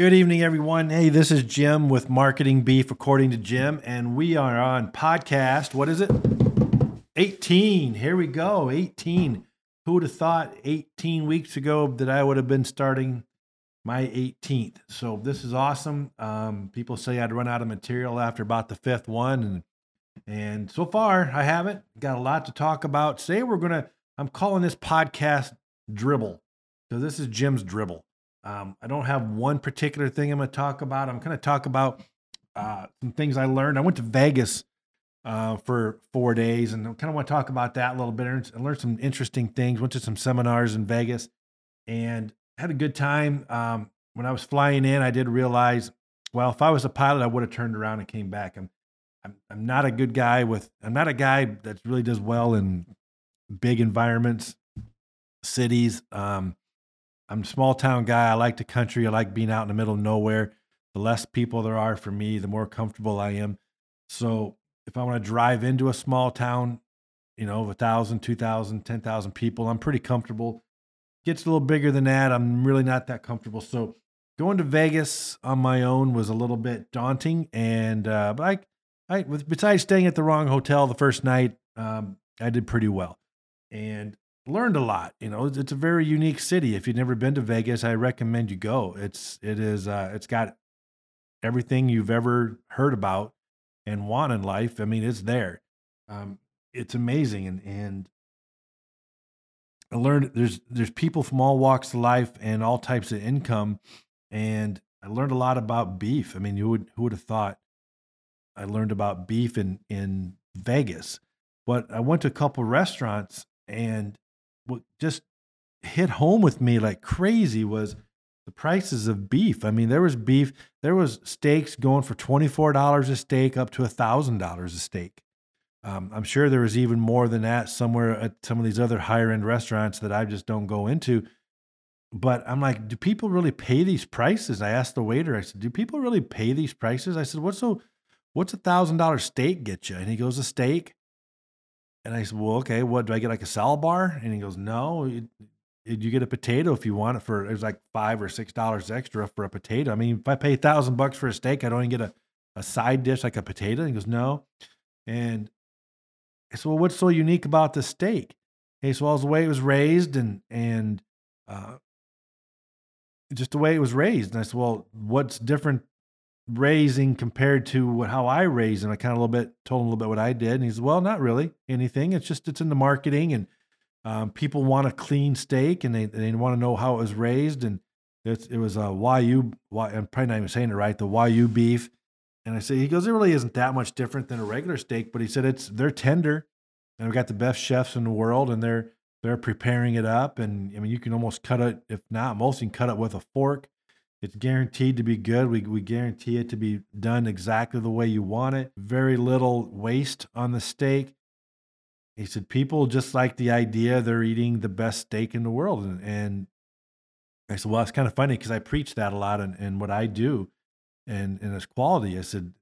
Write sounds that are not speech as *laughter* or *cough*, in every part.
Good evening, everyone. Hey, this is Jim with Marketing Beef, according to Jim, and we are on podcast. What is it? 18. Here we go. 18. Who would have thought 18 weeks ago that I would have been starting my 18th? So this is awesome. Um, people say I'd run out of material after about the fifth one, and and so far I haven't. Got a lot to talk about. Today we're gonna. I'm calling this podcast Dribble. So this is Jim's Dribble. Um, I don't have one particular thing I'm going to talk about. I'm going to talk about uh, some things I learned. I went to Vegas uh, for four days, and I kind of want to talk about that a little bit. I learned some interesting things. Went to some seminars in Vegas, and had a good time. Um, when I was flying in, I did realize, well, if I was a pilot, I would have turned around and came back. I'm, I'm, I'm not a good guy with. I'm not a guy that really does well in big environments, cities. Um, I'm a small town guy. I like the country. I like being out in the middle of nowhere. The less people there are for me, the more comfortable I am. So if I want to drive into a small town, you know, of a thousand, two thousand, ten thousand people, I'm pretty comfortable. Gets a little bigger than that. I'm really not that comfortable. So going to Vegas on my own was a little bit daunting. And uh, but I, I besides staying at the wrong hotel the first night, um, I did pretty well. And learned a lot. You know, it's a very unique city. If you've never been to Vegas, I recommend you go. It's it is uh, it's got everything you've ever heard about and want in life. I mean, it's there. Um, it's amazing, and and I learned there's there's people from all walks of life and all types of income, and I learned a lot about beef. I mean, you would who would have thought? I learned about beef in in Vegas, but I went to a couple restaurants and what just hit home with me like crazy was the prices of beef. I mean, there was beef, there was steaks going for $24 a steak up to $1,000 a steak. Um, I'm sure there was even more than that somewhere at some of these other higher end restaurants that I just don't go into. But I'm like, do people really pay these prices? I asked the waiter, I said, do people really pay these prices? I said, what's so, what's a thousand dollar steak get you? And he goes, a steak. And I said, well, okay, what do I get like a salad bar? And he goes, no, you, you get a potato if you want it for, it was like five or $6 extra for a potato. I mean, if I pay a thousand bucks for a steak, I don't even get a, a side dish like a potato. And he goes, no. And I said, well, what's so unique about the steak? He said, well, it's the way it was raised and, and, uh, just the way it was raised. And I said, well, what's different raising compared to how I raised. And I kind of a little bit told him a little bit what I did. And he said, well, not really anything. It's just, it's in the marketing and um, people want a clean steak and they, they want to know how it was raised. And it, it was a Wagyu, I'm probably not even saying it right, the Wagyu beef. And I say he goes, it really isn't that much different than a regular steak, but he said it's, they're tender and we've got the best chefs in the world and they're, they're preparing it up. And I mean, you can almost cut it, if not most, you can cut it with a fork it's guaranteed to be good. We, we guarantee it to be done exactly the way you want it. Very little waste on the steak. He said, people just like the idea they're eating the best steak in the world. And, and I said, well, it's kind of funny because I preach that a lot and, and what I do and, and its quality. I said,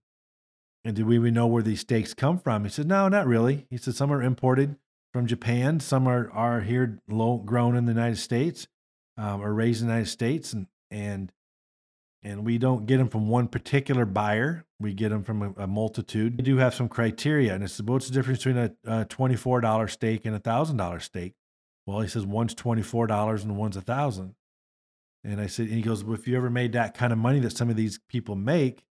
and do we even know where these steaks come from? He said, no, not really. He said, some are imported from Japan. Some are, are here low, grown in the United States um, or raised in the United States. And, and and we don't get them from one particular buyer. We get them from a, a multitude. We do have some criteria, and it's what's the difference between a, a twenty-four dollar steak and a thousand dollar steak? Well, he says one's twenty-four dollars and one's a thousand. And I said, and he goes, well, if you ever made that kind of money that some of these people make,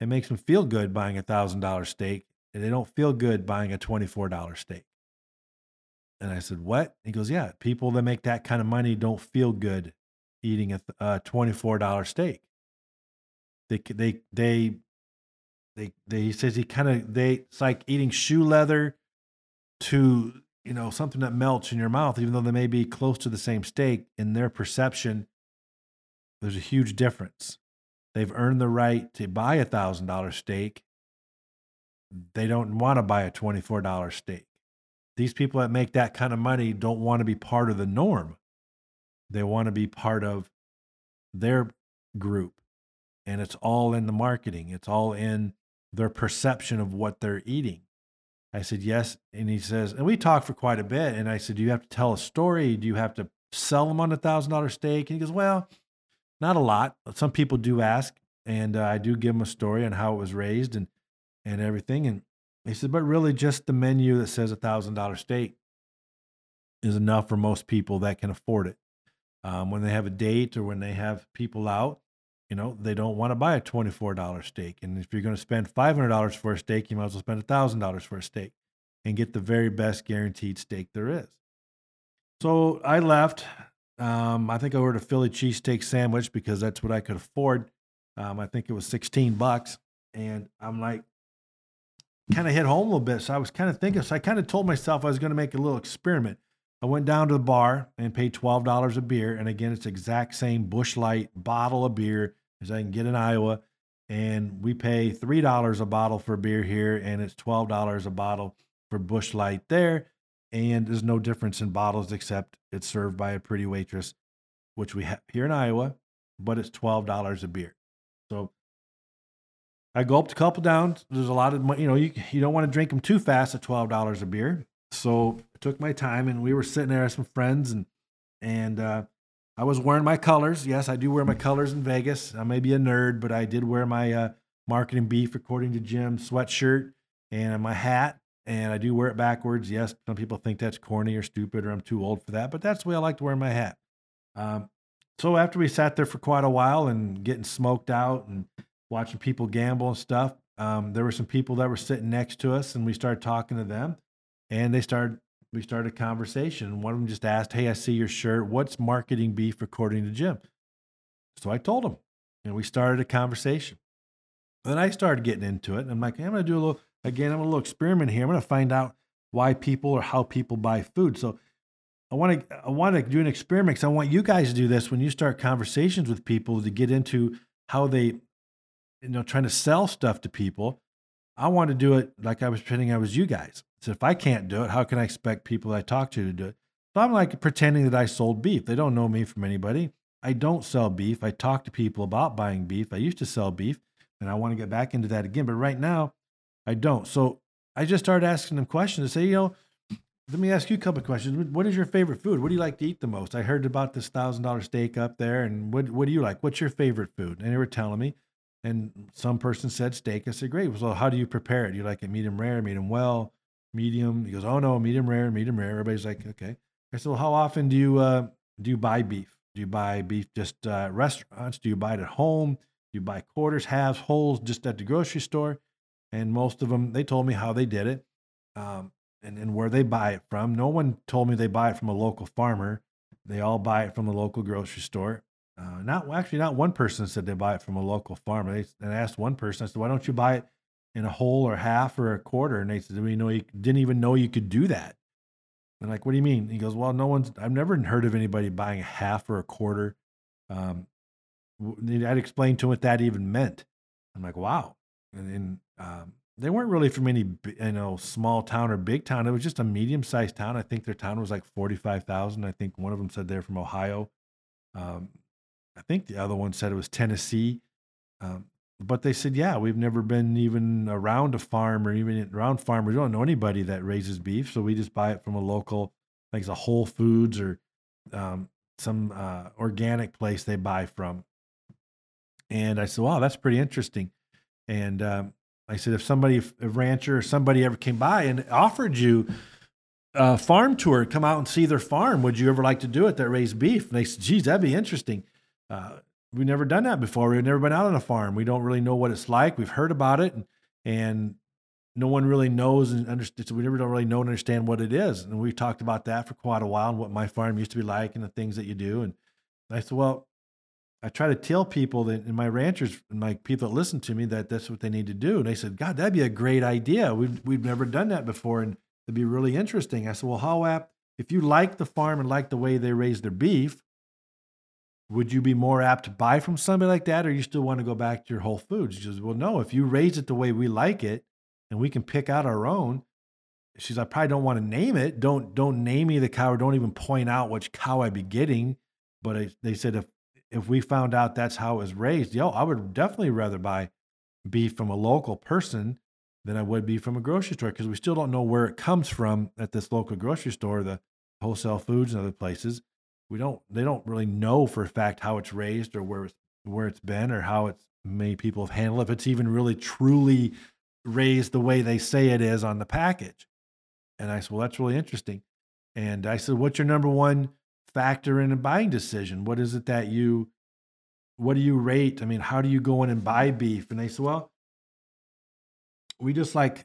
it makes them feel good buying a thousand dollar steak, and they don't feel good buying a twenty-four dollar steak. And I said, what? He goes, yeah, people that make that kind of money don't feel good eating a, a twenty-four dollar steak. They they they they, they he says he kind of they it's like eating shoe leather to you know something that melts in your mouth, even though they may be close to the same steak. In their perception, there's a huge difference. They've earned the right to buy a thousand dollar steak. They don't want to buy a twenty four dollar steak. These people that make that kind of money don't want to be part of the norm. They want to be part of their group and it's all in the marketing. It's all in their perception of what they're eating. I said, yes. And he says, and we talked for quite a bit. And I said, do you have to tell a story? Do you have to sell them on a thousand dollar steak? And he goes, well, not a lot. Some people do ask, and uh, I do give them a story on how it was raised and and everything. And he said, but really, just the menu that says a thousand dollar steak is enough for most people that can afford it. Um, when they have a date or when they have people out, you know, they don't want to buy a $24 steak. And if you're going to spend $500 for a steak, you might as well spend $1,000 for a steak and get the very best guaranteed steak there is. So I left. Um, I think I ordered a Philly cheesesteak sandwich because that's what I could afford. Um, I think it was 16 bucks. And I'm like, kind of hit home a little bit. So I was kind of thinking, so I kind of told myself I was going to make a little experiment. I went down to the bar and paid twelve dollars a beer, and again, it's exact same Busch Light bottle of beer as I can get in Iowa, and we pay three dollars a bottle for beer here, and it's twelve dollars a bottle for Busch Light there, and there's no difference in bottles except it's served by a pretty waitress, which we have here in Iowa, but it's twelve dollars a beer. So I gulped a couple down. There's a lot of money, you know you you don't want to drink them too fast at twelve dollars a beer. So I took my time, and we were sitting there with some friends, and and uh, I was wearing my colors. Yes, I do wear my colors in Vegas. I may be a nerd, but I did wear my uh, marketing beef, according to Jim, sweatshirt and my hat. And I do wear it backwards. Yes, some people think that's corny or stupid, or I'm too old for that, but that's the way I like to wear my hat. Um, so after we sat there for quite a while and getting smoked out and watching people gamble and stuff, um, there were some people that were sitting next to us, and we started talking to them and they started we started a conversation. One of them just asked, "Hey, I see your shirt. What's marketing beef according to Jim?" So I told him, and we started a conversation. Then I started getting into it, and I'm like, hey, "I'm going to do a little again. I'm a little experiment here. I'm going to find out why people or how people buy food." So I want to I want to do an experiment because I want you guys to do this when you start conversations with people to get into how they, you know, trying to sell stuff to people. I want to do it like I was pretending I was you guys. So if I can't do it, how can I expect people I talk to to do it? So I'm like pretending that I sold beef. They don't know me from anybody. I don't sell beef. I talk to people about buying beef. I used to sell beef and I want to get back into that again. But right now, I don't. So I just started asking them questions to say, you know, let me ask you a couple questions. What is your favorite food? What do you like to eat the most? I heard about this thousand dollar steak up there, and what what do you like? What's your favorite food? And they were telling me, and some person said steak. I said, great. So how do you prepare it? Do you like it medium rare, medium well? medium. He goes, oh no, medium rare, medium rare. Everybody's like, okay. I said, well, how often do you uh, do you buy beef? Do you buy beef just uh, restaurants? Do you buy it at home? Do you buy quarters, halves, wholes, just at the grocery store? And most of them, they told me how they did it, um, and and where they buy it from. No one told me they buy it from a local farmer. They all buy it from the local grocery store. Uh, not actually, not one person said they buy it from a local farmer. They and I asked one person, I said, why don't you buy it in a whole or half or a quarter. And they said, we know you didn't even know you could do that. And like, what do you mean? He goes, well, no one's, I've never heard of anybody buying a half or a quarter. Um, I'd explain to him what that even meant. I'm like, wow. And then um, they weren't really from any, you know, small town or big town. It was just a medium sized town. I think their town was like 45,000. I think one of them said they're from Ohio. Um, I think the other one said it was Tennessee. Um, but they said, yeah, we've never been even around a farm or even around farmers. We don't know anybody that raises beef, so we just buy it from a local, like a Whole Foods or um, some uh, organic place they buy from. And I said, wow, that's pretty interesting. And um, I said, if somebody, a rancher or somebody ever came by and offered you a farm tour, come out and see their farm, would you ever like to do it that raise beef? And they said, geez, that'd be interesting. Uh, we've never done that before. We've never been out on a farm. We don't really know what it's like. We've heard about it, and, and no one really knows and understands. So we never don't really know and understand what it is. And we've talked about that for quite a while and what my farm used to be like and the things that you do. And I said, well, I try to tell people that and my ranchers and my people that listen to me that that's what they need to do. And they said, God, that'd be a great idea. We've we've never done that before, and it'd be really interesting. I said, well, how apt if you like the farm and like the way they raise their beef, would you be more apt to buy from somebody like that, or you still want to go back to your Whole Foods? She says, well, no, if you raise it the way we like it, and we can pick out our own. She's, I probably don't want to name it. Don't don't name me the cow, or don't even point out which cow I'd be getting. But I, they said if if we found out that's how it was raised, yo, I would definitely rather buy beef from a local person than I would be from a grocery store because we still don't know where it comes from at this local grocery store, the wholesale foods and other places we don't they don't really know for a fact how it's raised or where it's where it's been or how it's many people have handled it, if it's even really truly raised the way they say it is on the package. And I said, Well, that's really interesting. And I said, What's your number one factor in a buying decision? What is it that you what do you rate? I mean, how do you go in and buy beef? And they said, Well, we just like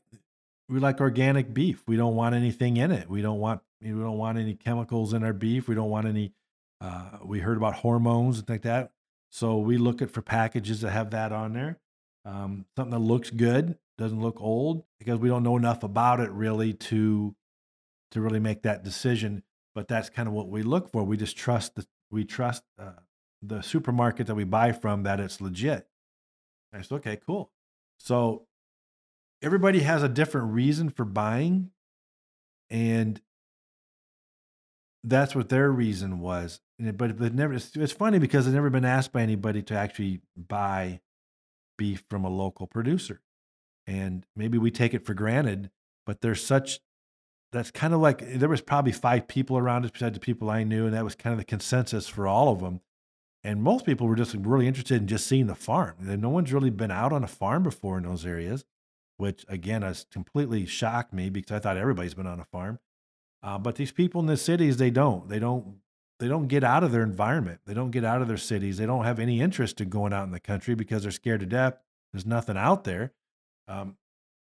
we like organic beef. We don't want anything in it. We don't want we don't want any chemicals in our beef. We don't want any uh, we heard about hormones and like that. So we look at for packages that have that on there. Um, something that looks good, doesn't look old, because we don't know enough about it really to to really make that decision. But that's kind of what we look for. We just trust the we trust uh, the supermarket that we buy from that it's legit. I said, okay, cool. So everybody has a different reason for buying, and that's what their reason was. But but never. It's, funny because I've never been asked by anybody to actually buy beef from a local producer, and maybe we take it for granted. But there's such that's kind of like eh, there was probably five people around us besides the people I knew, and that was kind of the consensus for all of them. And most people were just really interested in just seeing the farm. No one's really been out on a farm before in those areas, which again has completely shocked me because I thought everybody's been on a farm. Uh, but these people in the cities, they don't. They don't. They don't get out of their environment. They don't get out of their cities. They don't have any interest in going out in the country because they're scared to death. There's nothing out there. Um,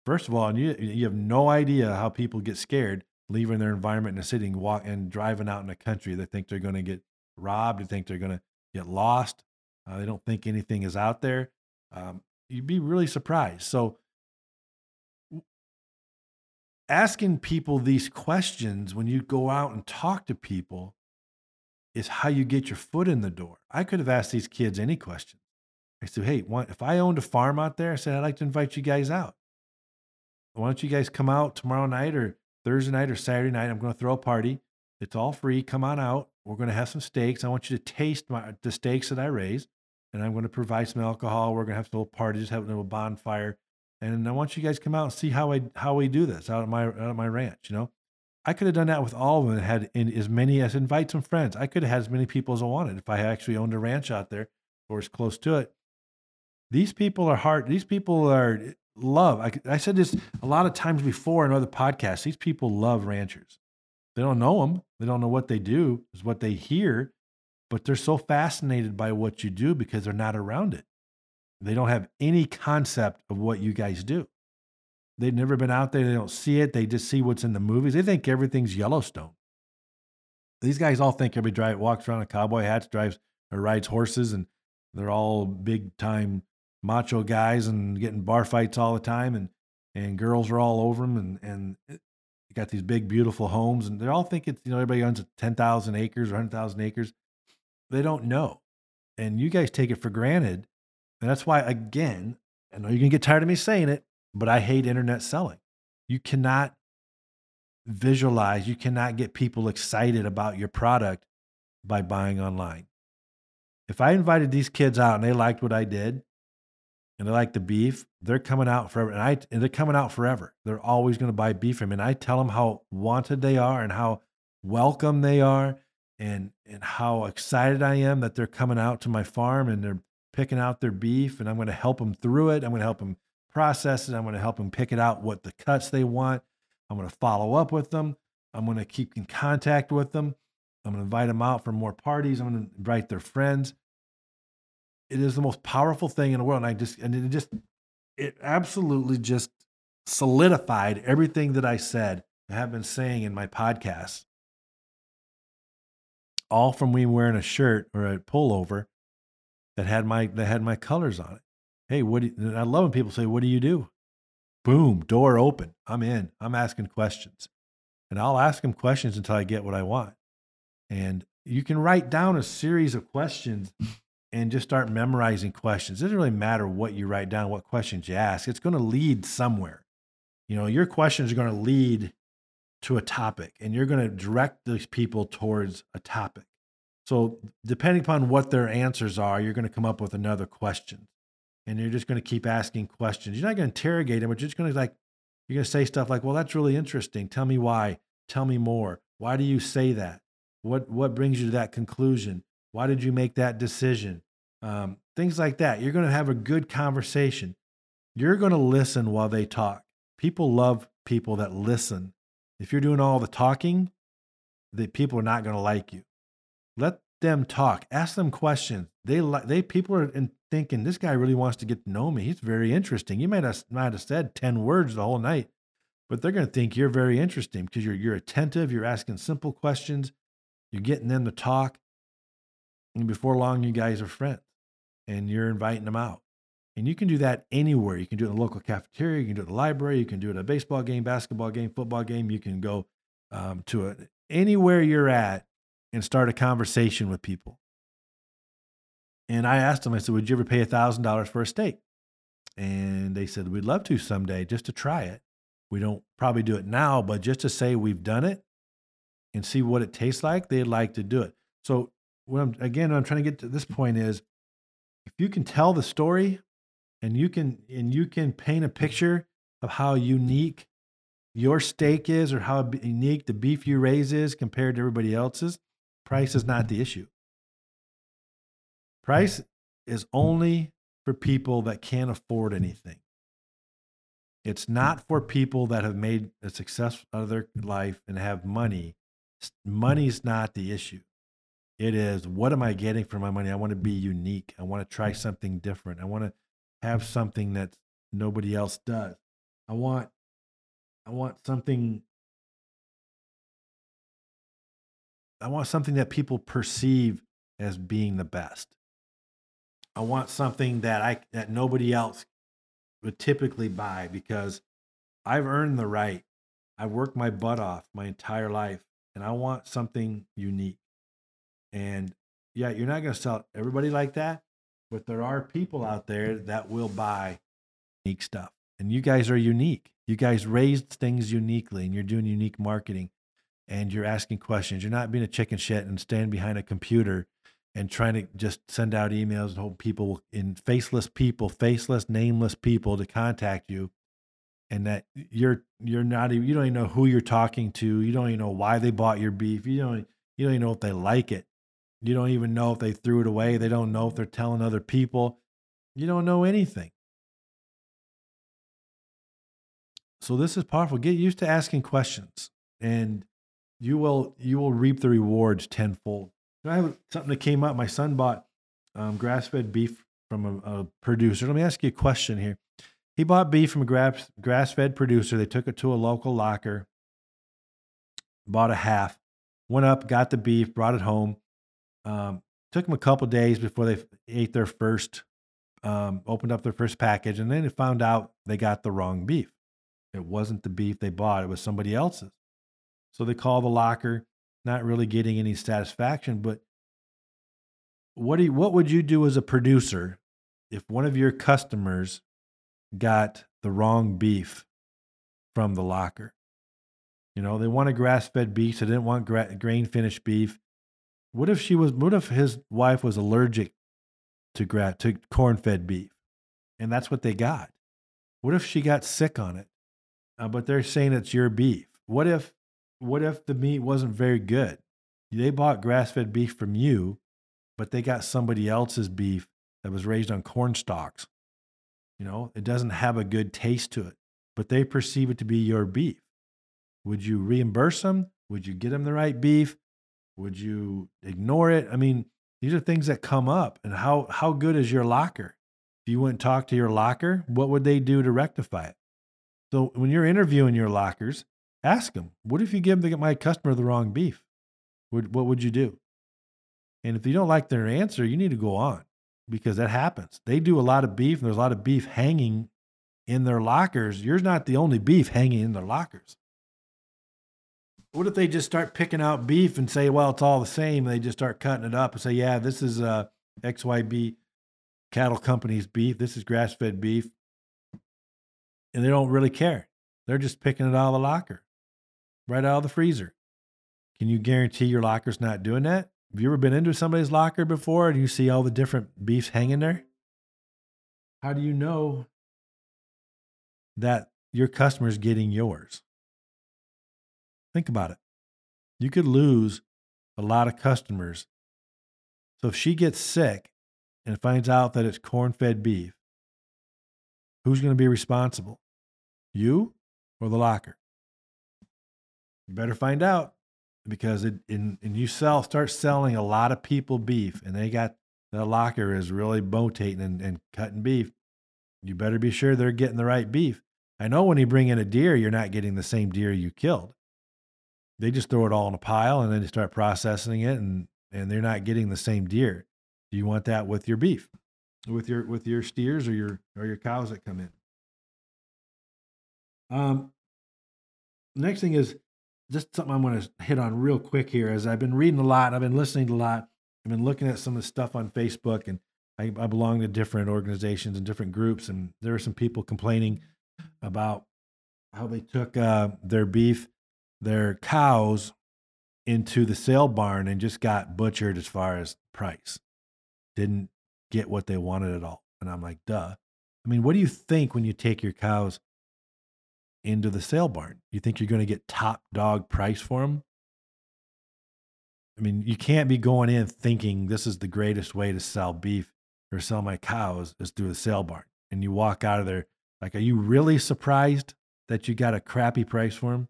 first of all, and you you have no idea how people get scared leaving their environment in a city and walk and driving out in the country. They think they're going to get robbed. They think they're going to get lost. Uh, they don't think anything is out there. Um, you'd be really surprised. So asking people these questions when you go out and talk to people is how you get your foot in the door. I could have asked these kids any question. I said, hey, if I owned a farm out there, I said, I'd like to invite you guys out. Why don't you guys come out tomorrow night or Thursday night or Saturday night? I'm going to throw a party. It's all free. Come on out. We're going to have some steaks. I want you to taste my, the steaks that I raise, and I'm going to provide some alcohol. We're going to have some little party, just have a little bonfire and I want you guys to come out and see how I how we do this out of my out of my ranch. You know, I could have done that with all of them. Had in, as many as invite some friends. I could have had as many people as I wanted if I actually owned a ranch out there or as close to it. These people are hard. These people are love. I, I said this a lot of times before in other podcasts. These people love ranchers. They don't know them. They don't know what they do. Is what they hear, but they're so fascinated by what you do because they're not around it. They don't have any concept of what you guys do. They've never been out there. They don't see it. They just see what's in the movies. They think everything's Yellowstone. These guys all think everybody drive, walks around in cowboy hats, drives or rides horses, and they're all big time macho guys and getting bar fights all the time, and and girls are all over them, and and got these big beautiful homes, and they all think it's you know everybody owns ten thousand acres or hundred thousand acres. They don't know, and you guys take it for granted and that's why, again, I know you're going to get tired of me saying it, but I hate internet selling. You cannot visualize, you cannot get people excited about your product by buying online. If I invited these kids out and they liked what I did and they like the beef, they're coming out forever. And, I, and they're coming out forever. They're always going to buy beef from me. And I tell them how wanted they are and how welcome they are and, and how excited I am that they're coming out to my farm and they're picking out their beef and I'm going to help them through it. I'm going to help them process it. I'm going to help them pick it out what the cuts they want. I'm going to follow up with them. I'm going to keep in contact with them. I'm going to invite them out for more parties. I'm going to invite their friends. It is the most powerful thing in the world. And I just, and it just, it absolutely just solidified everything that I said, I have been saying in my podcast. All from me wearing a shirt or a pullover that had my that had my colors on it. Hey, what do you, I love when people say, "What do you do?" Boom, door open. I'm in. I'm asking questions, and I'll ask them questions until I get what I want. And you can write down a series of questions and just start memorizing questions. It doesn't really matter what you write down, what questions you ask. It's going to lead somewhere. You know, your questions are going to lead to a topic, and you're going to direct these people towards a topic. So, depending upon what their answers are, you're going to come up with another question. And you're just going to keep asking questions. You're not going to interrogate them, but you're just going to like, you're going to say stuff like, well, that's really interesting. Tell me why. Tell me more. Why do you say that? What what brings you to that conclusion? Why did you make that decision? Um, things like that. You're going to have a good conversation. You're going to listen while they talk. People love people that listen. If you're doing all the talking, the people are not going to like you. Let them talk. Ask them questions. They like they people are in, thinking this guy really wants to get to know me. He's very interesting. You might have might have said ten words the whole night, but they're going to think you're very interesting because you're you're attentive. You're asking simple questions. You're getting them to talk, and before long, you guys are friends, and you're inviting them out. And you can do that anywhere. You can do it in the local cafeteria. You can do it in the library. You can do it at a baseball game, basketball game, football game. You can go um, to a, anywhere you're at and start a conversation with people. And I asked them, I said, Would you ever pay $1,000 for a steak? And they said, We'd love to someday just to try it. We don't probably do it now, but just to say we've done it and see what it tastes like, they'd like to do it. So, what I'm, again, what I'm trying to get to this point is if you can tell the story and you can and you can paint a picture of how unique your steak is or how unique the beef you raise is compared to everybody else's, price is not the issue. Price is only for people that can't afford anything. It's not for people that have made a success out of their life and have money. Money's not the issue. It is what am I getting for my money? I want to be unique. I want to try something different. I want to have something that nobody else does. I want I want something I want something that people perceive as being the best. I want something that I that nobody else would typically buy because I've earned the right. I've worked my butt off my entire life and I want something unique. And yeah, you're not going to sell everybody like that, but there are people out there that will buy unique stuff. And you guys are unique. You guys raised things uniquely and you're doing unique marketing and you're asking questions. You're not being a chicken shit and stand behind a computer and trying to just send out emails and hope people in faceless people, faceless, nameless people to contact you, and that you're you're not even you don't even know who you're talking to. You don't even know why they bought your beef. You don't you don't even know if they like it. You don't even know if they threw it away. They don't know if they're telling other people. You don't know anything. So this is powerful. Get used to asking questions, and you will you will reap the rewards tenfold. I have something that came up. My son bought um, grass fed beef from a, a, producer. Let me ask you a question here. He bought beef from a grass grass fed producer. They took it to a local locker, bought a half, went up, got the beef, brought it home. Um, took them a couple days before they ate their first, um, opened up their first package, and then they found out they got the wrong beef. It wasn't the beef they bought; it was somebody else's. So they call the locker not really getting any satisfaction. But what do you, what would you do as a producer if one of your customers got the wrong beef from the locker? You know, they want a grass fed beef, so they didn't want gra- grain finished beef. What if she was? What if his wife was allergic to gra- to corn fed beef, and that's what they got? What if she got sick on it? Uh, but they're saying it's your beef. What if what if the meat wasn't very good? They bought grass fed beef from you, but they got somebody else's beef that was raised on corn stalks. You know, it doesn't have a good taste to it, but they perceive it to be your beef. Would you reimburse them? Would you get them the right beef? Would you ignore it? I mean, these are things that come up. And how, how good is your locker? If you went and talked to your locker, what would they do to rectify it? So when you're interviewing your lockers, Ask them, what if you give my customer the wrong beef? What, what would you do? And if you don't like their answer, you need to go on because that happens. They do a lot of beef, and there's a lot of beef hanging in their lockers. You're not the only beef hanging in their lockers. What if they just start picking out beef and say, well, it's all the same? And they just start cutting it up and say, yeah, this is uh, XYB cattle company's beef. This is grass fed beef. And they don't really care. They're just picking it out of the locker right out of the freezer. Can you guarantee your locker's not doing that? Have you ever been into somebody's locker before and you see all the different beefs hanging there? How do you know that your customer's getting yours? Think about it. You could lose a lot of customers. So if she gets sick and finds out that it's corn fed beef, who's going to be responsible? You or the locker? You better find out because it in and you sell start selling a lot of people beef and they got the locker is really rotating and, and cutting beef. You better be sure they're getting the right beef. I know when you bring in a deer, you're not getting the same deer you killed. They just throw it all in a pile and then you start processing it and and they're not getting the same deer. Do you want that with your beef? With your with your steers or your or your cows that come in? Um next thing is just something I'm going to hit on real quick here as I've been reading a lot, I've been listening to a lot, I've been looking at some of the stuff on Facebook, and I, I belong to different organizations and different groups, and there are some people complaining about how they took uh, their beef, their cows, into the sale barn and just got butchered as far as price. Didn't get what they wanted at all, and I'm like, duh. I mean, what do you think when you take your cows into the sale barn. You think you're going to get top dog price for them? I mean, you can't be going in thinking this is the greatest way to sell beef or sell my cows is through the sale barn. And you walk out of there like, are you really surprised that you got a crappy price for them?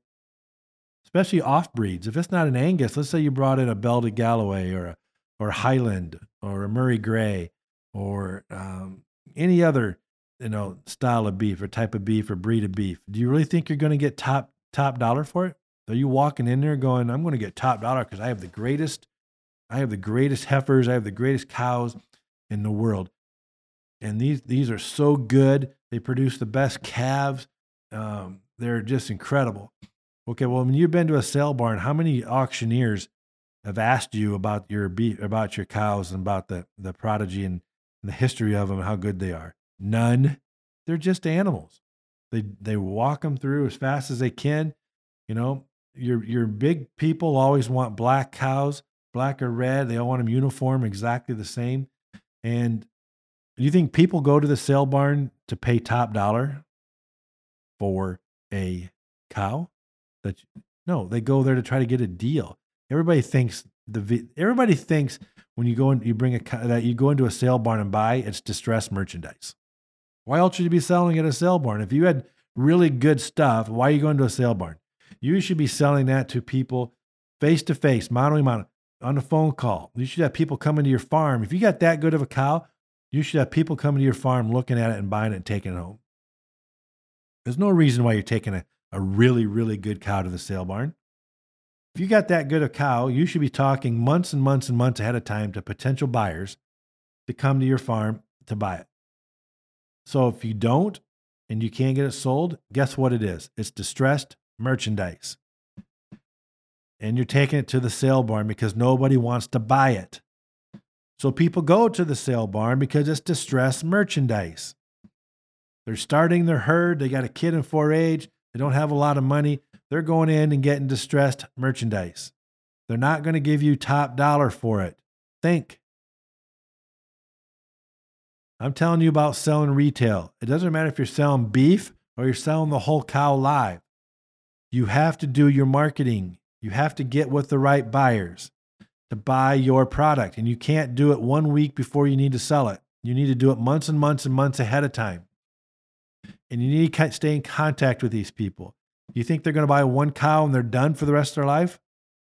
Especially off breeds. If it's not an Angus, let's say you brought in a Belted Galloway or a or Highland or a Murray Grey or um, any other you know style of beef or type of beef or breed of beef. Do you really think you're going to get top top dollar for it? Are you walking in there going i'm going to get top dollar because i have the greatest i have the greatest heifers i have the greatest cows in the world. And these these are so good they produce the best calves um, they're just incredible. Okay well when you've been to a sale barn how many auctioneers have asked you about your beef about your cows and about the the prodigy and, the history of them and how good they are None. They're just animals. They they walk them through as fast as they can. You know, your your big people always want black cows, black or red. They all want them uniform, exactly the same. And you think people go to the sale barn to pay top dollar for a cow? That no, they go there to try to get a deal. Everybody thinks the everybody thinks when you go and you bring a that you go into a sale barn and buy it's distressed merchandise. Why else should you be selling at a sale barn? If you had really good stuff, why are you going to a sale barn? You should be selling that to people face to face, mano a mano, on a phone call. You should have people coming to your farm. If you got that good of a cow, you should have people coming to your farm looking at it and buying it and taking it home. There's no reason why you're taking a, a really, really good cow to the sale barn. If you got that good a cow, you should be talking months and months and months ahead of time to potential buyers to come to your farm to buy it. So if you don't and you can't get it sold, guess what it is? It's distressed merchandise. And you're taking it to the sale barn because nobody wants to buy it. So people go to the sale barn because it's distressed merchandise. They're starting their herd, they got a kid in 4 H, they don't have a lot of money. They're going in and getting distressed merchandise. They're not going to give you top dollar for it. Think. I'm telling you about selling retail. It doesn't matter if you're selling beef or you're selling the whole cow live. You have to do your marketing. You have to get with the right buyers to buy your product. And you can't do it one week before you need to sell it. You need to do it months and months and months ahead of time. And you need to stay in contact with these people. You think they're going to buy one cow and they're done for the rest of their life?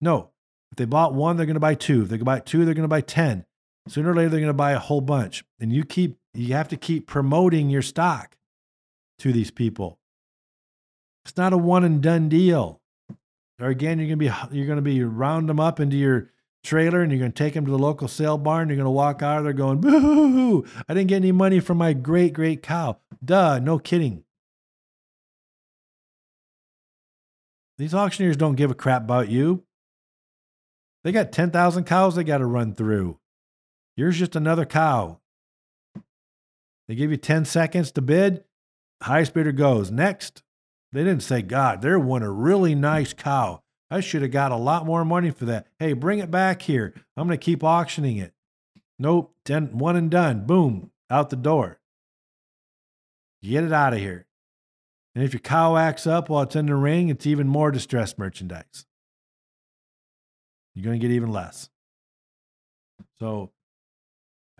No. If they bought one, they're going to buy two. If they buy two, they're going to buy 10. Sooner or later, they're going to buy a whole bunch. And you keep, you have to keep promoting your stock to these people. It's not a one and done deal. Or again, you're going to be, you're to be round them up into your trailer and you're going to take them to the local sale barn. You're going to walk out of there going, boo, hoo, I didn't get any money from my great, great cow. Duh, no kidding. These auctioneers don't give a crap about you. They got 10,000 cows they got to run through. You're just another cow. They give you 10 seconds to bid. Highest bidder goes. Next. They didn't say, God, they're one a really nice cow. I should have got a lot more money for that. Hey, bring it back here. I'm going to keep auctioning it. Nope. 10, one and done. Boom. Out the door. Get it out of here. And if your cow acts up while it's in the ring, it's even more distressed merchandise. You're going to get even less. So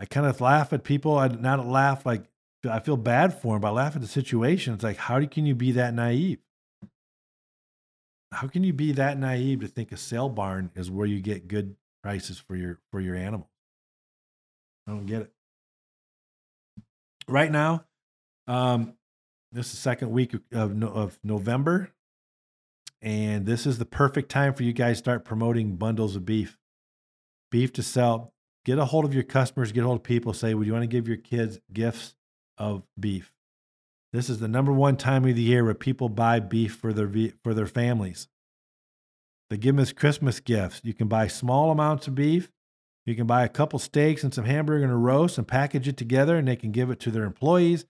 I kind of laugh at people. I not laugh like I feel bad for them, but I laugh at the situation. It's like, how can you be that naive? How can you be that naive to think a sale barn is where you get good prices for your for your animal? I don't get it. Right now, um, this is the second week of, of November, and this is the perfect time for you guys to start promoting bundles of beef, beef to sell. Get a hold of your customers, get a hold of people. Say, would you want to give your kids gifts of beef? This is the number one time of the year where people buy beef for their for their families. They give them as Christmas gifts. You can buy small amounts of beef. You can buy a couple steaks and some hamburger and a roast and package it together, and they can give it to their employees.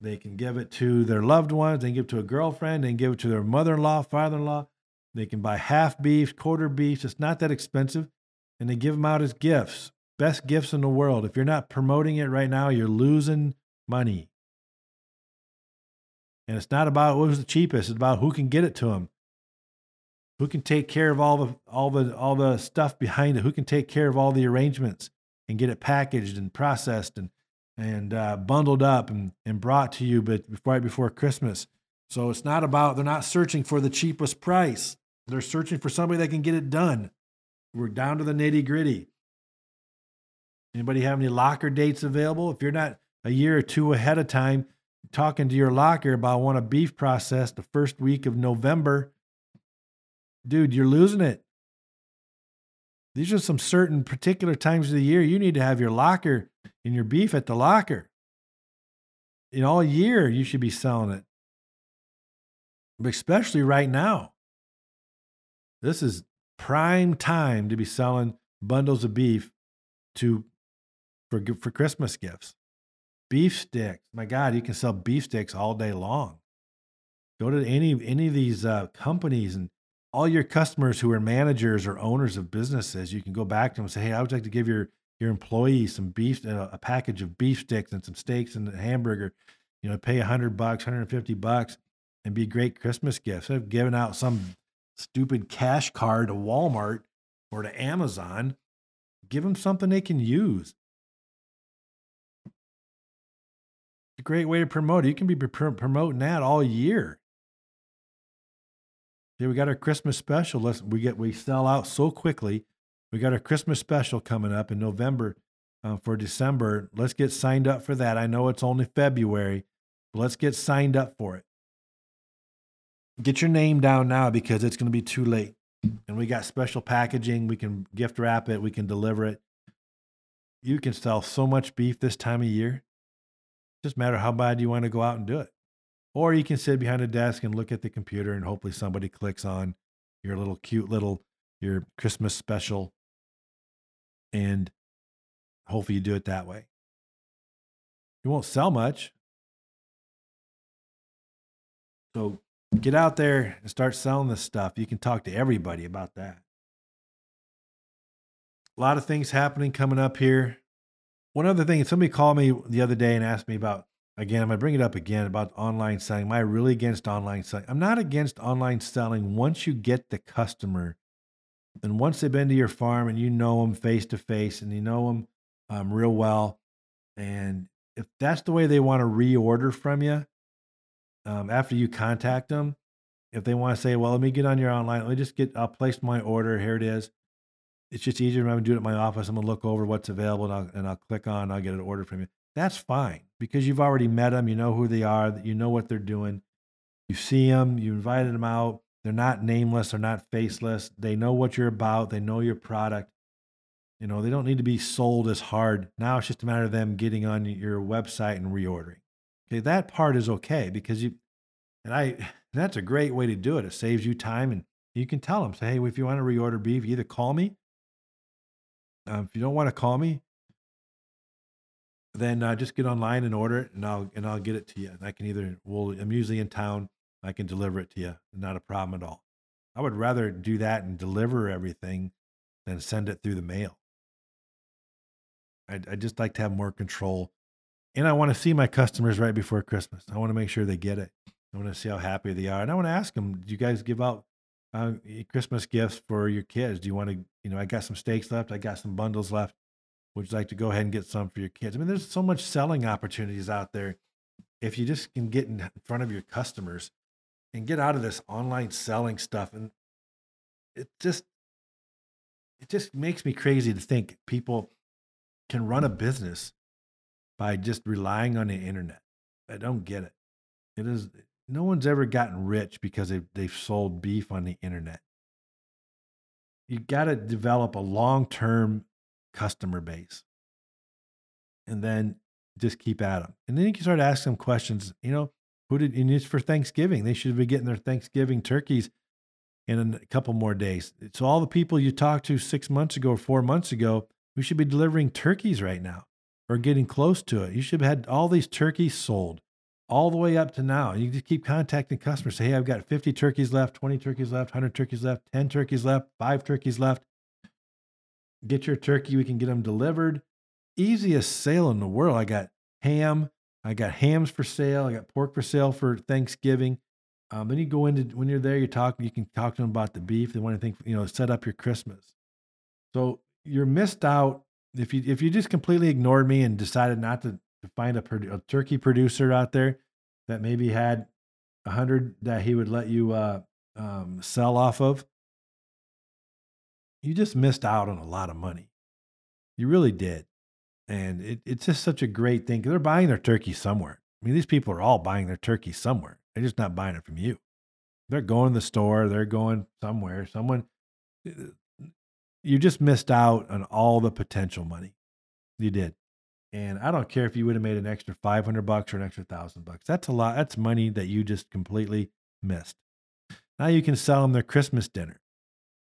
They can give it to their loved ones. They can give it to a girlfriend. They can give it to their mother in law, father in law. They can buy half beef, quarter beef. It's not that expensive. And they give them out as gifts. Best gifts in the world. If you're not promoting it right now, you're losing money. And it's not about what was the cheapest. It's about who can get it to them. Who can take care of all the all the all the stuff behind it? Who can take care of all the arrangements and get it packaged and processed and and uh, bundled up and, and brought to you but right before Christmas. So it's not about they're not searching for the cheapest price. They're searching for somebody that can get it done. We're down to the nitty gritty. Anybody have any locker dates available? If you're not a year or two ahead of time talking to your locker about want a beef process the first week of November, dude, you're losing it. These are some certain particular times of the year you need to have your locker and your beef at the locker. In all year, you should be selling it. But especially right now. This is prime time to be selling bundles of beef to for for Christmas gifts. Beef sticks. My God, you can sell beef sticks all day long. Go to any any of these uh, companies and all your customers who are managers or owners of businesses, you can go back to them and say, "Hey, I would like to give your your employees some beef, uh, a package of beef sticks and some steaks and a hamburger. You know, pay a hundred bucks, hundred and fifty bucks, and be great Christmas gifts. Of giving out some stupid cash card to Walmart or to Amazon, give them something they can use. A great way to promote it. You can be promoting that all year. Yeah, we got our Christmas special. Let's we get we sell out so quickly. We got our Christmas special coming up in November uh, for December. Let's get signed up for that. I know it's only February, but let's get signed up for it. Get your name down now because it's going to be too late. And we got special packaging. We can gift wrap it. We can deliver it. You can sell so much beef this time of year. Just matter how bad you want to go out and do it. Or you can sit behind a desk and look at the computer and hopefully somebody clicks on your little cute little your Christmas special and hopefully you do it that way. You won't sell much. So get out there and start selling this stuff. You can talk to everybody about that. A lot of things happening coming up here. One other thing, somebody called me the other day and asked me about again, I'm to bring it up again about online selling. Am I really against online selling? I'm not against online selling once you get the customer. And once they've been to your farm and you know them face to face and you know them um, real well, and if that's the way they want to reorder from you um, after you contact them, if they want to say, well, let me get on your online, let me just get, I'll place my order. Here it is. It's just easier. I'm going to do it at my office. I'm to look over what's available and I'll, and I'll click on, I'll get an order from you. That's fine because you've already met them, you know who they are, you know what they're doing. You see them, you invited them out. They're not nameless, they're not faceless. They know what you're about, they know your product. You know, they don't need to be sold as hard. Now it's just a matter of them getting on your website and reordering. Okay, that part is okay because you and I *sighs* that's a great way to do it. It saves you time and you can tell them, say, hey, if you want to reorder beef, either call me. Uh, if you don't want to call me, then uh, just get online and order it, and I'll and I'll get it to you. And I can either well, I'm usually in town. I can deliver it to you. Not a problem at all. I would rather do that and deliver everything than send it through the mail. I I just like to have more control, and I want to see my customers right before Christmas. I want to make sure they get it. I want to see how happy they are, and I want to ask them, "Do you guys give out uh, Christmas gifts for your kids. Do you want to, you know, I got some steaks left. I got some bundles left. Would you like to go ahead and get some for your kids? I mean, there's so much selling opportunities out there. If you just can get in front of your customers and get out of this online selling stuff, and it just, it just makes me crazy to think people can run a business by just relying on the internet. I don't get it. It is no one's ever gotten rich because they've, they've sold beef on the internet. You got to develop a long term customer base and then just keep at them. And then you can start asking them questions. You know, who did, and it's for Thanksgiving. They should be getting their Thanksgiving turkeys in a couple more days. So, all the people you talked to six months ago or four months ago, we should be delivering turkeys right now or getting close to it. You should have had all these turkeys sold all the way up to now. You just keep contacting customers. Say, hey, I've got 50 turkeys left, 20 turkeys left, 100 turkeys left, 10 turkeys left, five turkeys left. Get your turkey. We can get them delivered. Easiest sale in the world. I got ham. I got hams for sale. I got pork for sale for Thanksgiving. Um, then you go into when you're there, you talk. You can talk to them about the beef. They want to think, you know, set up your Christmas. So you're missed out if you if you just completely ignored me and decided not to to find a, a turkey producer out there that maybe had a hundred that he would let you uh, um, sell off of, you just missed out on a lot of money. You really did. And it, it's just such a great thing. They're buying their turkey somewhere. I mean, these people are all buying their turkey somewhere. They're just not buying it from you. They're going to the store. They're going somewhere. Someone, uh, you just missed out on all the potential money. You did. And I don't care if you would have made an extra 500 bucks or an extra thousand bucks. That's a lot. That's money that you just completely missed. Now you can sell them their Christmas dinner.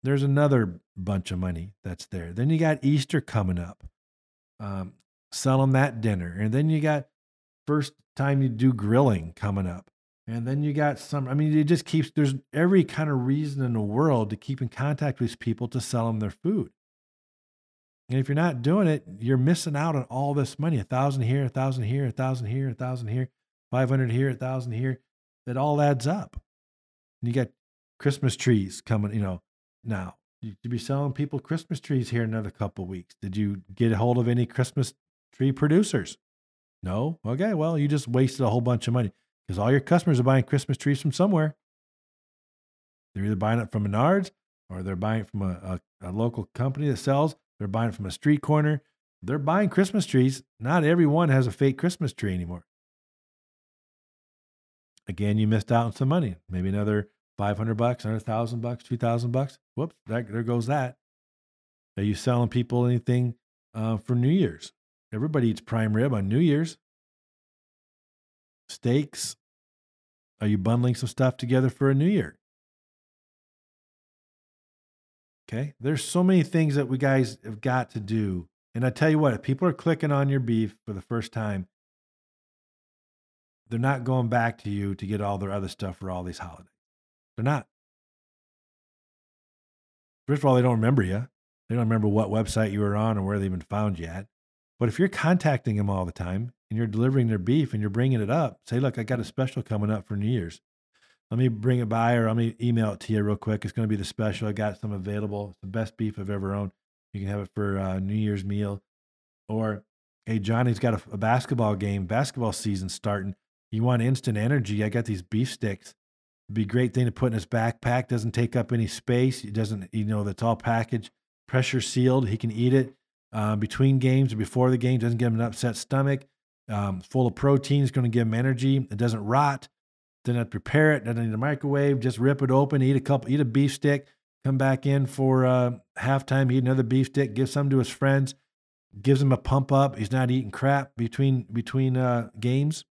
There's another bunch of money that's there. Then you got Easter coming up. Um, sell them that dinner. And then you got first time you do grilling coming up. And then you got some, I mean, it just keeps, there's every kind of reason in the world to keep in contact with people to sell them their food. And if you're not doing it, you're missing out on all this money. A thousand here, a thousand here, a thousand here, a thousand here, 500 here, a thousand here. That all adds up. And you got Christmas trees coming, you know, now. You should be selling people Christmas trees here in another couple weeks. Did you get a hold of any Christmas tree producers? No? Okay, well, you just wasted a whole bunch of money because all your customers are buying Christmas trees from somewhere. They're either buying it from Menards or they're buying it from a, a, a local company that sells they're buying from a street corner. They're buying Christmas trees. Not everyone has a fake Christmas tree anymore. Again, you missed out on some money. Maybe another 500 bucks, another 1000 bucks, 2000 bucks. Whoops, that, there goes that. Are you selling people anything uh, for New Year's? Everybody eats prime rib on New Year's. Steaks. Are you bundling some stuff together for a New Year? Okay. There's so many things that we guys have got to do. And I tell you what, if people are clicking on your beef for the first time, they're not going back to you to get all their other stuff for all these holidays. They're not. First of all, they don't remember you. They don't remember what website you were on or where they even found you at. But if you're contacting them all the time and you're delivering their beef and you're bringing it up, say, look, I got a special coming up for New Year's let me bring it by or let me email it to you real quick. It's going to be the special. I got some available. It's the best beef I've ever owned. You can have it for uh, New Year's meal. Or, hey, Johnny's got a, a, basketball game, basketball season starting. You want instant energy? I got these beef sticks. It'd be a great thing to put in his backpack. Doesn't take up any space. It doesn't, you know, that's all packaged, pressure sealed. He can eat it uh, between games or before the game. Doesn't give him an upset stomach. Um, full of protein. It's going to give him energy. It doesn't rot. Have to prepare it. Didn't need a microwave. Just rip it open. Eat a couple. Eat a beef stick. Come back in for uh, halftime. Eat another beef stick. Give some to his friends. Gives him a pump up. He's not eating crap between between uh, games.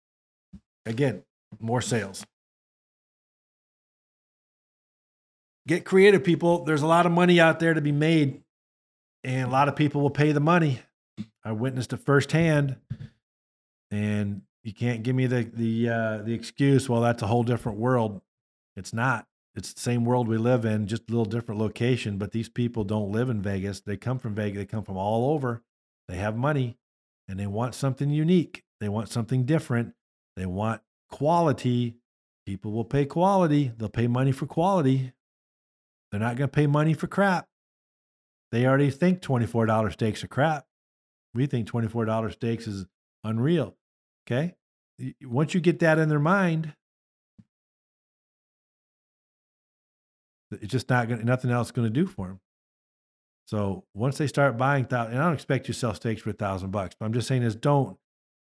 Again, more sales. Get creative, people. There's a lot of money out there to be made, and a lot of people will pay the money. I witnessed it firsthand, and you can't give me the the uh, the excuse. Well, that's a whole different world. It's not. It's the same world we live in, just a little different location. But these people don't live in Vegas. They come from Vegas. They come from all over. They have money, and they want something unique. They want something different. They want quality. People will pay quality. They'll pay money for quality. They're not going to pay money for crap. They already think $24 steaks are crap. We think $24 steaks is unreal. Okay. Once you get that in their mind, it's just not going to, nothing else is going to do for them. So once they start buying, and I don't expect you to sell steaks for a thousand bucks, but I'm just saying is don't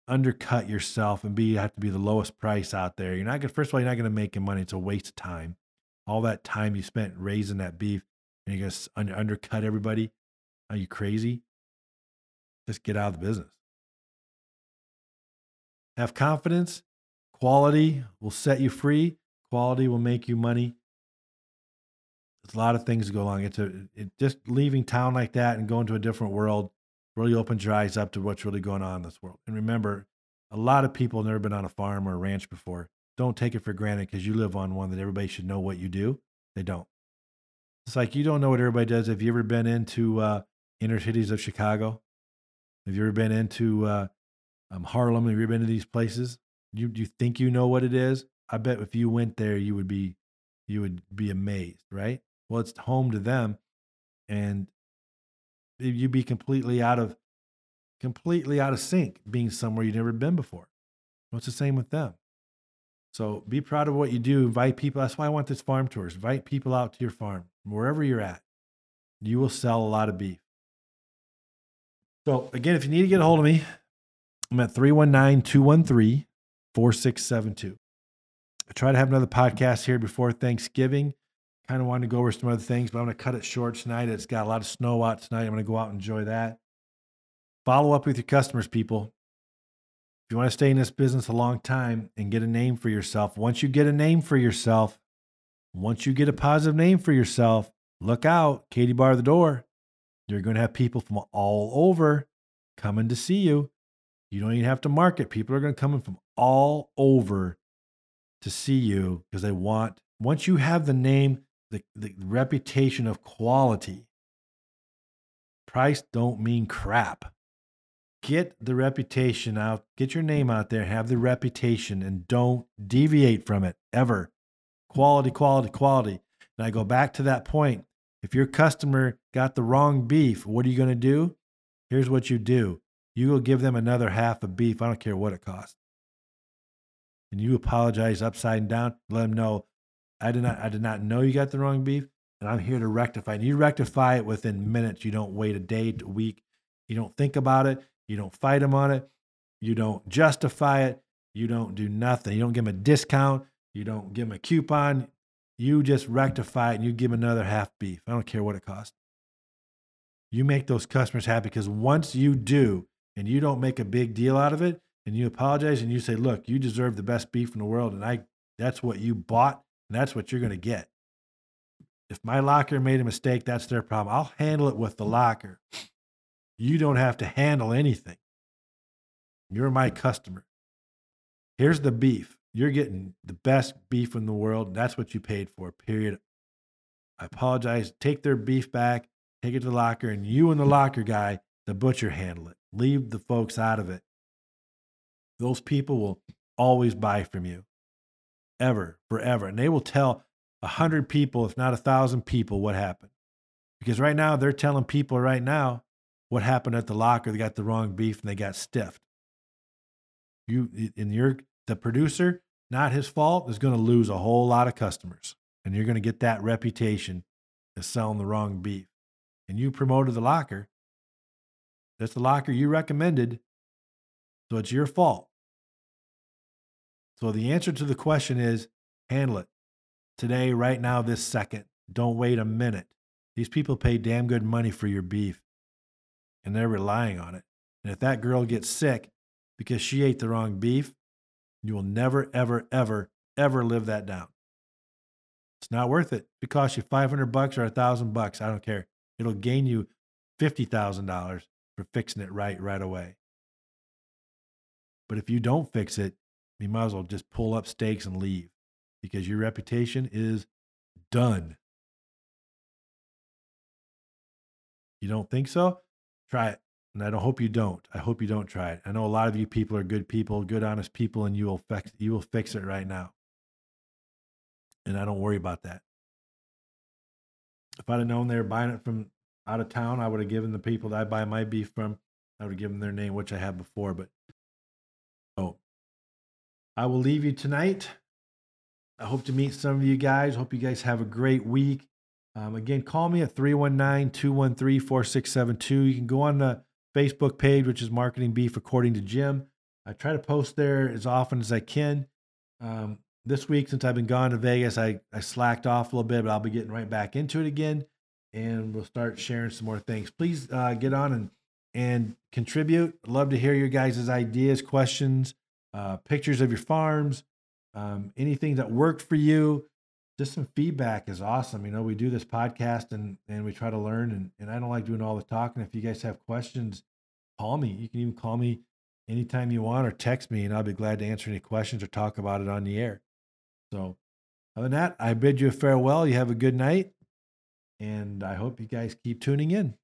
undercut yourself and be have to be the lowest price out there. You're not gonna first of all, you're not gonna make any money. It's a waste of time. All that time you spent raising that beef and you're gonna undercut everybody. Are you crazy? Just get out of the business. Have confidence. Quality will set you free. Quality will make you money. There's a lot of things to go along. It's a it, just leaving town like that and going to a different world really opens your eyes up to what's really going on in this world. And remember, a lot of people have never been on a farm or a ranch before. Don't take it for granted because you live on one that everybody should know what you do. They don't. It's like you don't know what everybody does. Have you ever been into uh, inner cities of Chicago? Have you ever been into uh, um, Harlem? Have you been to these places? You you think you know what it is? I bet if you went there, you would be you would be amazed, right? Well, it's home to them, and you'd be completely out of completely out of sync being somewhere you've never been before. Well, it's the same with them. So be proud of what you do. Invite people. That's why I want this farm tours. Invite people out to your farm, wherever you're at. You will sell a lot of beef. So again, if you need to get a hold of me, I'm at 319-213-4672. I try to have another podcast here before Thanksgiving kind of wanted to go over some other things, but I'm going to cut it short tonight. It's got a lot of snow out tonight. I'm going to go out and enjoy that. Follow up with your customers, people. If you want to stay in this business a long time and get a name for yourself, once you get a name for yourself, once you get a positive name for yourself, look out, Katie bar the door. You're going to have people from all over coming to see you. You don't even have to market. People are going to come in from all over to see you because they want, once you have the name, the, the reputation of quality. Price don't mean crap. Get the reputation out, get your name out there, have the reputation, and don't deviate from it ever. Quality, quality, quality. And I go back to that point. If your customer got the wrong beef, what are you going to do? Here's what you do you go give them another half of beef. I don't care what it costs. And you apologize upside and down, let them know I did not I did not know you got the wrong beef, and I'm here to rectify. And you rectify it within minutes. You don't wait a day, a week. You don't think about it. You don't fight them on it. You don't justify it. You don't do nothing. You don't give them a discount. You don't give them a coupon. You just rectify it and you give them another half beef. I don't care what it costs. You make those customers happy because once you do and you don't make a big deal out of it and you apologize and you say, look, you deserve the best beef in the world and I that's what you bought and that's what you're going to get. If my locker made a mistake, that's their problem. I'll handle it with the locker. You don't have to handle anything. You're my customer. Here's the beef. You're getting the best beef in the world. That's what you paid for, period. I apologize. Take their beef back, take it to the locker, and you and the locker guy, the butcher, handle it. Leave the folks out of it. Those people will always buy from you ever, forever. And they will tell a hundred people, if not a thousand people, what happened. Because right now they're telling people right now what happened at the locker. They got the wrong beef and they got stiffed. You and you're the producer, not his fault, is going to lose a whole lot of customers. And you're going to get that reputation of selling the wrong beef. And you promoted the locker. That's the locker you recommended. So it's your fault. So the answer to the question is handle it today, right now, this second. Don't wait a minute. These people pay damn good money for your beef and they're relying on it. And if that girl gets sick because she ate the wrong beef, you will never, ever, ever, ever live that down. It's not worth it. If It costs you 500 bucks or a thousand bucks. I don't care. It'll gain you $50,000 for fixing it right, right away. But if you don't fix it, you might as well just pull up stakes and leave because your reputation is done. You don't think so? Try it. And I don't hope you don't. I hope you don't try it. I know a lot of you people are good people, good honest people, and you will fix you will fix it right now. And I don't worry about that. if I'd have known they were buying it from out of town, I would have given the people that I buy my beef from, I would have given their name, which I have before. But so I will leave you tonight. I hope to meet some of you guys. Hope you guys have a great week. Um, again, call me at 319 213 4672. You can go on the Facebook page, which is Marketing Beef According to Jim. I try to post there as often as I can. Um, this week, since I've been gone to Vegas, I, I slacked off a little bit, but I'll be getting right back into it again and we'll start sharing some more things. Please uh, get on and, and contribute. Love to hear your guys' ideas, questions, uh, pictures of your farms, um, anything that worked for you. Just some feedback is awesome. You know, we do this podcast and, and we try to learn, and, and I don't like doing all the talking. If you guys have questions, call me. You can even call me anytime you want or text me, and I'll be glad to answer any questions or talk about it on the air. So, other than that, I bid you farewell. You have a good night, and I hope you guys keep tuning in.